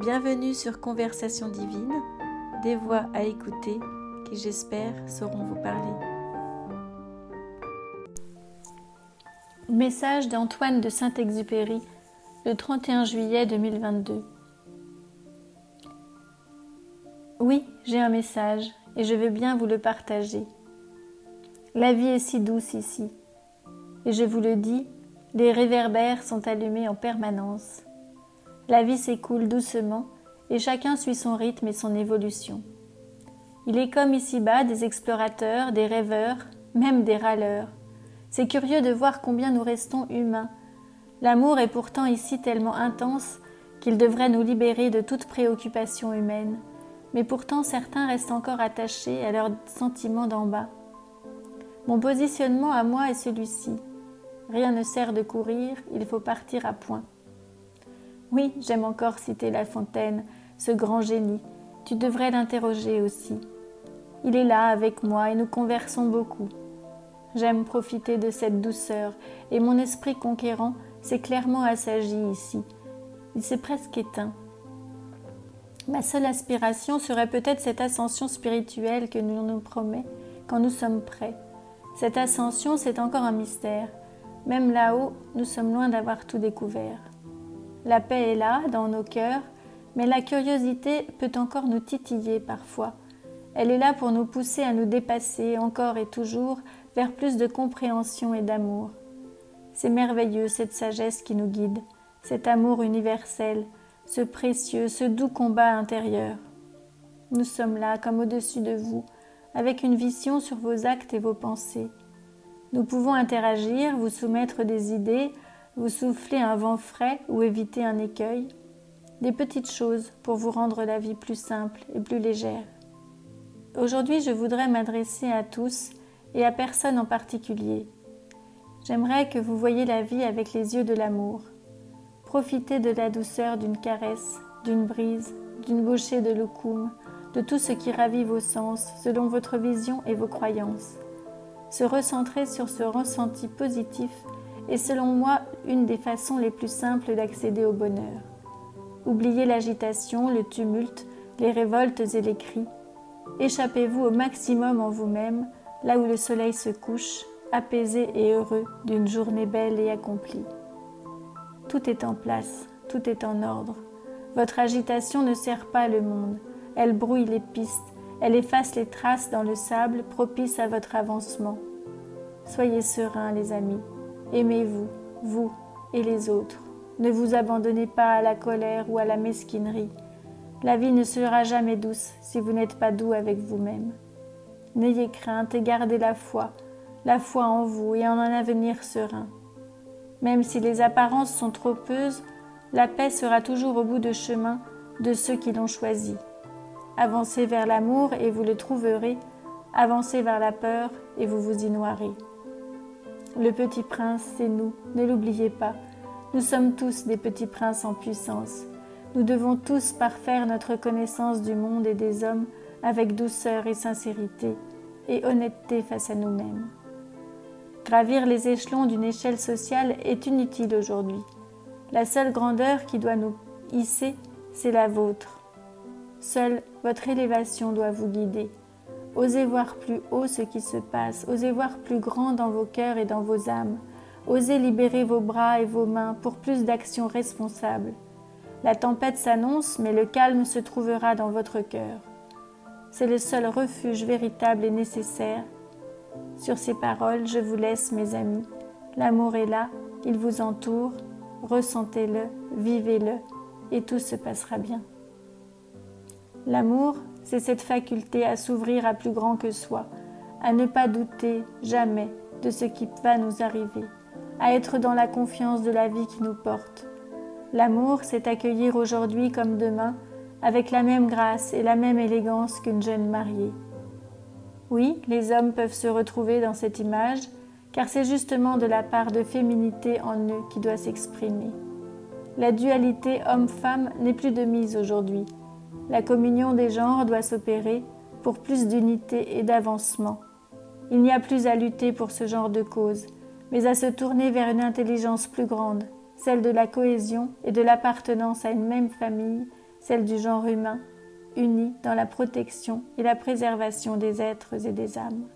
Bienvenue sur Conversation divine, des voix à écouter qui j'espère sauront vous parler. Message d'Antoine de Saint-Exupéry le 31 juillet 2022. Oui, j'ai un message et je veux bien vous le partager. La vie est si douce ici. Et je vous le dis, les réverbères sont allumés en permanence. La vie s'écoule doucement et chacun suit son rythme et son évolution. Il est comme ici-bas des explorateurs, des rêveurs, même des râleurs. C'est curieux de voir combien nous restons humains. L'amour est pourtant ici tellement intense qu'il devrait nous libérer de toute préoccupation humaine. Mais pourtant certains restent encore attachés à leurs sentiments d'en bas. Mon positionnement à moi est celui-ci. Rien ne sert de courir, il faut partir à point. Oui, j'aime encore citer La Fontaine, ce grand génie. Tu devrais l'interroger aussi. Il est là avec moi et nous conversons beaucoup. J'aime profiter de cette douceur et mon esprit conquérant s'est clairement assagi ici. Il s'est presque éteint. Ma seule aspiration serait peut-être cette ascension spirituelle que nous nous promet quand nous sommes prêts. Cette ascension, c'est encore un mystère. Même là-haut, nous sommes loin d'avoir tout découvert. La paix est là, dans nos cœurs, mais la curiosité peut encore nous titiller parfois. Elle est là pour nous pousser à nous dépasser encore et toujours vers plus de compréhension et d'amour. C'est merveilleux cette sagesse qui nous guide, cet amour universel, ce précieux, ce doux combat intérieur. Nous sommes là comme au-dessus de vous, avec une vision sur vos actes et vos pensées. Nous pouvons interagir, vous soumettre des idées, vous souffler un vent frais ou éviter un écueil, des petites choses pour vous rendre la vie plus simple et plus légère. Aujourd'hui, je voudrais m'adresser à tous et à personne en particulier. J'aimerais que vous voyiez la vie avec les yeux de l'amour. Profitez de la douceur d'une caresse, d'une brise, d'une bouchée de loukoum, de tout ce qui ravit vos sens selon votre vision et vos croyances. Se recentrer sur ce ressenti positif est selon moi une des façons les plus simples d'accéder au bonheur. Oubliez l'agitation, le tumulte, les révoltes et les cris. Échappez-vous au maximum en vous-même, là où le soleil se couche, apaisé et heureux d'une journée belle et accomplie. Tout est en place, tout est en ordre. Votre agitation ne sert pas le monde, elle brouille les pistes, elle efface les traces dans le sable propice à votre avancement. Soyez sereins, les amis, Aimez-vous, vous et les autres. Ne vous abandonnez pas à la colère ou à la mesquinerie. La vie ne sera jamais douce si vous n'êtes pas doux avec vous-même. N'ayez crainte et gardez la foi, la foi en vous et en un avenir serein. Même si les apparences sont trompeuses, la paix sera toujours au bout de chemin de ceux qui l'ont choisi. Avancez vers l'amour et vous le trouverez, avancez vers la peur et vous vous y noierez. Le petit prince, c'est nous, ne l'oubliez pas. Nous sommes tous des petits princes en puissance. Nous devons tous parfaire notre connaissance du monde et des hommes avec douceur et sincérité et honnêteté face à nous-mêmes. Gravir les échelons d'une échelle sociale est inutile aujourd'hui. La seule grandeur qui doit nous hisser, c'est la vôtre. Seule votre élévation doit vous guider. Osez voir plus haut ce qui se passe, osez voir plus grand dans vos cœurs et dans vos âmes, osez libérer vos bras et vos mains pour plus d'actions responsables. La tempête s'annonce, mais le calme se trouvera dans votre cœur. C'est le seul refuge véritable et nécessaire. Sur ces paroles, je vous laisse, mes amis. L'amour est là, il vous entoure, ressentez-le, vivez-le, et tout se passera bien. L'amour, c'est cette faculté à s'ouvrir à plus grand que soi, à ne pas douter jamais de ce qui va nous arriver, à être dans la confiance de la vie qui nous porte. L'amour, c'est accueillir aujourd'hui comme demain, avec la même grâce et la même élégance qu'une jeune mariée. Oui, les hommes peuvent se retrouver dans cette image, car c'est justement de la part de féminité en eux qui doit s'exprimer. La dualité homme-femme n'est plus de mise aujourd'hui. La communion des genres doit s'opérer pour plus d'unité et d'avancement. Il n'y a plus à lutter pour ce genre de cause, mais à se tourner vers une intelligence plus grande, celle de la cohésion et de l'appartenance à une même famille celle du genre humain, unie dans la protection et la préservation des êtres et des âmes.